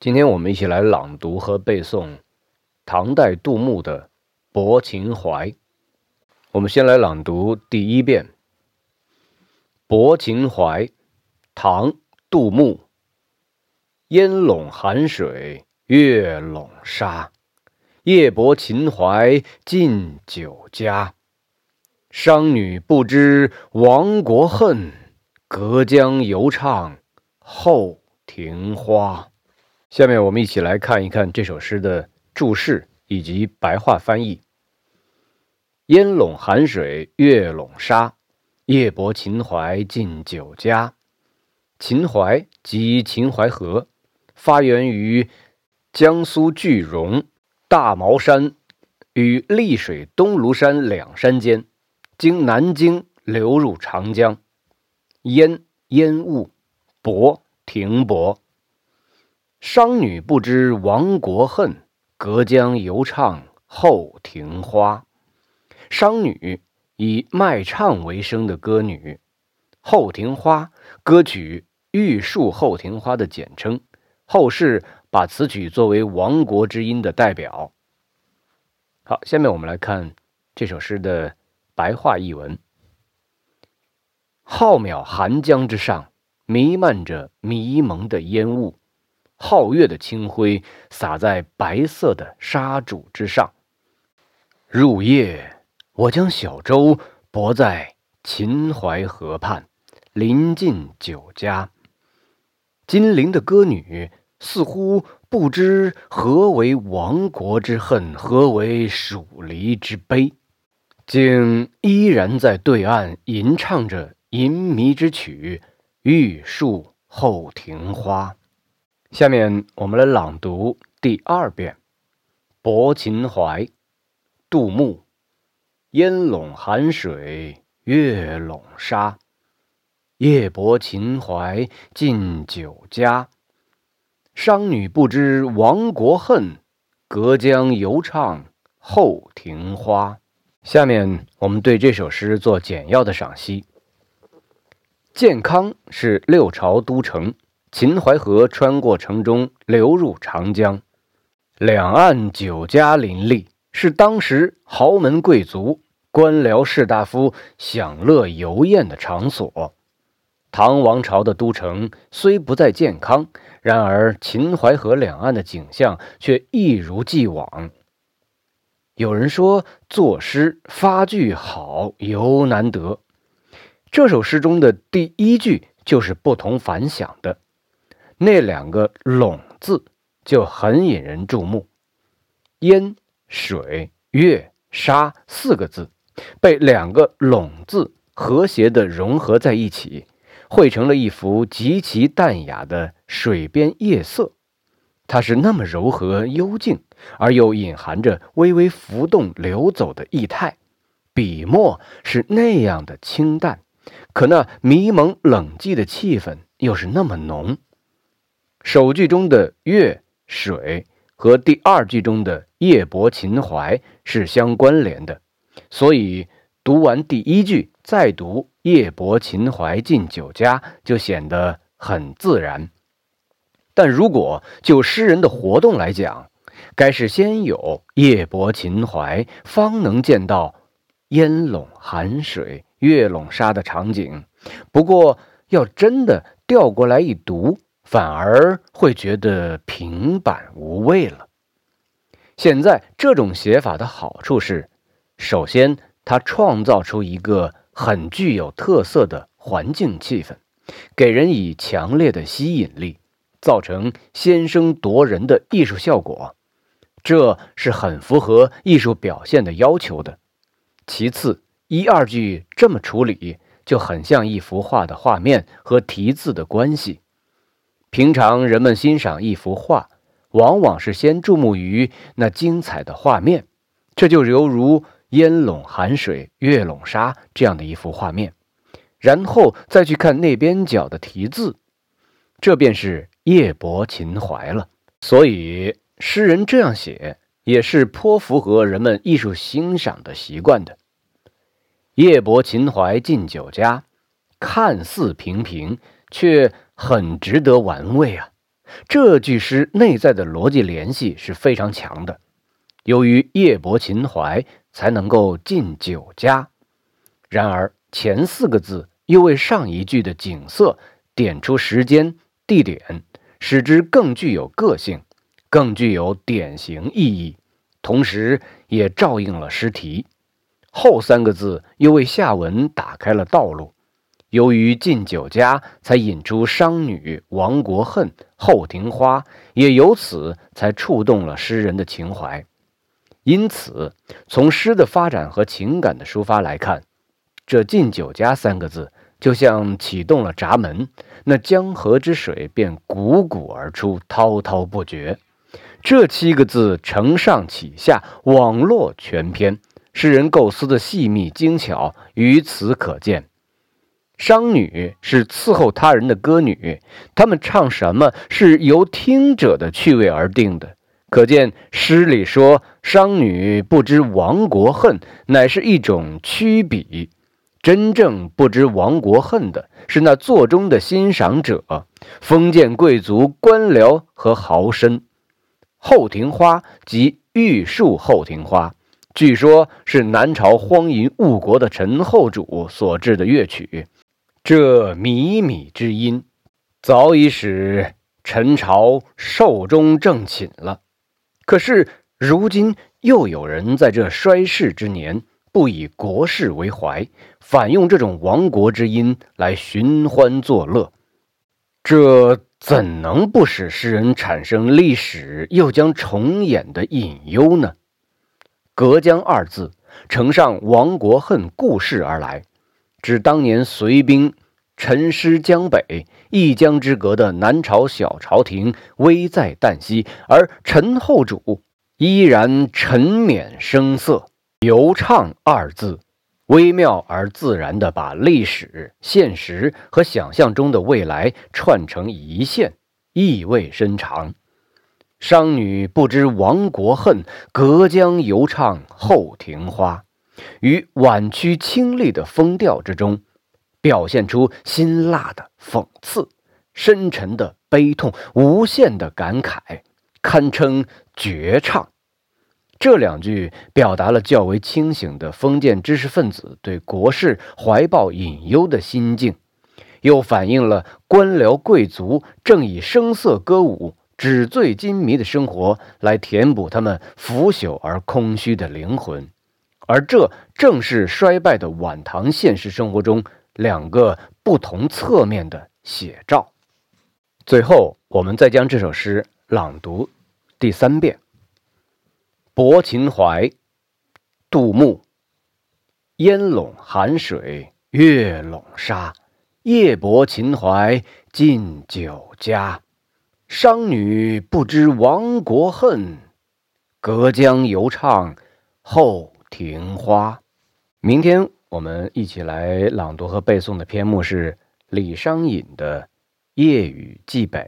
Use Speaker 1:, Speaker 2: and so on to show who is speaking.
Speaker 1: 今天我们一起来朗读和背诵唐代杜牧的《泊秦淮》。我们先来朗读第一遍《泊秦淮》，唐·杜牧。烟笼寒水，月笼沙，夜泊秦淮近酒家。商女不知亡国恨，隔江犹唱后庭花。下面我们一起来看一看这首诗的注释以及白话翻译。烟笼寒水，月笼沙，夜泊秦淮近酒家。秦淮即秦淮河，发源于江苏句容大毛山与丽水东庐山两山间，经南京流入长江。烟烟雾，泊停泊。商女不知亡国恨，隔江犹唱后庭花。商女以卖唱为生的歌女，后庭花歌曲玉树后庭花的简称，后世把此曲作为亡国之音的代表。好，下面我们来看这首诗的白话译文：浩渺寒江之上，弥漫着迷蒙的烟雾。皓月的清辉洒在白色的沙主之上。入夜，我将小舟泊在秦淮河畔，临近酒家。金陵的歌女似乎不知何为亡国之恨，何为蜀离之悲，竟依然在对岸吟唱着淫靡之曲《玉树后庭花》。下面我们来朗读第二遍《泊秦淮》。杜牧：烟笼寒水，月笼沙，夜泊秦淮近酒家。商女不知亡国恨，隔江犹唱后庭花。下面我们对这首诗做简要的赏析。建康是六朝都城。秦淮河穿过城中，流入长江，两岸酒家林立，是当时豪门贵族、官僚士大夫享乐游宴的场所。唐王朝的都城虽不在健康，然而秦淮河两岸的景象却一如既往。有人说，作诗发句好尤难得。这首诗中的第一句就是不同凡响的。那两个“陇”字就很引人注目，“烟”“水”“月”“沙”四个字被两个“陇”字和谐地融合在一起，绘成了一幅极其淡雅的水边夜色。它是那么柔和幽静，而又隐含着微微浮动流走的意态，笔墨是那样的清淡，可那迷蒙冷寂的气氛又是那么浓。首句中的月水和第二句中的夜泊秦淮是相关联的，所以读完第一句再读夜泊秦淮近酒家就显得很自然。但如果就诗人的活动来讲，该是先有夜泊秦淮，方能见到烟笼寒水、月笼沙的场景。不过要真的调过来一读。反而会觉得平板无味了。现在这种写法的好处是，首先它创造出一个很具有特色的环境气氛，给人以强烈的吸引力，造成先声夺人的艺术效果，这是很符合艺术表现的要求的。其次，一二句这么处理，就很像一幅画的画面和题字的关系。平常人们欣赏一幅画，往往是先注目于那精彩的画面，这就犹如烟笼寒水，月笼沙这样的一幅画面，然后再去看那边角的题字，这便是夜泊秦淮了。所以诗人这样写也是颇符合人们艺术欣赏的习惯的。夜泊秦淮近酒家，看似平平，却。很值得玩味啊！这句诗内在的逻辑联系是非常强的。由于夜泊秦淮，才能够进酒家。然而前四个字又为上一句的景色点出时间、地点，使之更具有个性，更具有典型意义，同时也照应了诗题。后三个字又为下文打开了道路。由于进酒家，才引出商女亡国恨、后庭花，也由此才触动了诗人的情怀。因此，从诗的发展和情感的抒发来看，这“进酒家”三个字就像启动了闸门，那江河之水便汩汩而出，滔滔不绝。这七个字承上启下，网络全篇，诗人构思的细密精巧，于此可见。商女是伺候他人的歌女，她们唱什么是由听者的趣味而定的。可见诗里说商女不知亡国恨，乃是一种曲笔。真正不知亡国恨的是那座中的欣赏者，封建贵族、官僚和豪绅。后庭花即玉树后庭花，据说是南朝荒淫误国的陈后主所制的乐曲。这靡靡之音，早已使陈朝寿终正寝了。可是如今又有人在这衰世之年，不以国事为怀，反用这种亡国之音来寻欢作乐，这怎能不使诗人产生历史又将重演的隐忧呢？“隔江”二字承上亡国恨故事而来。指当年隋兵陈师江北，一江之隔的南朝小朝廷危在旦夕，而陈后主依然沉湎声色。游唱二字，微妙而自然地把历史、现实和想象中的未来串成一线，意味深长。商女不知亡国恨，隔江犹唱后庭花。于婉曲清丽的风调之中，表现出辛辣的讽刺、深沉的悲痛、无限的感慨，堪称绝唱。这两句表达了较为清醒的封建知识分子对国事怀抱隐忧的心境，又反映了官僚贵族正以声色歌舞、纸醉金迷的生活来填补他们腐朽而空虚的灵魂。而这正是衰败的晚唐现实生活中两个不同侧面的写照。最后，我们再将这首诗朗读第三遍。《泊秦淮》，杜牧。烟笼寒水月笼沙，夜泊秦淮近酒家。商女不知亡国恨，隔江犹唱后。庭花，明天我们一起来朗读和背诵的篇目是李商隐的《夜雨寄北》。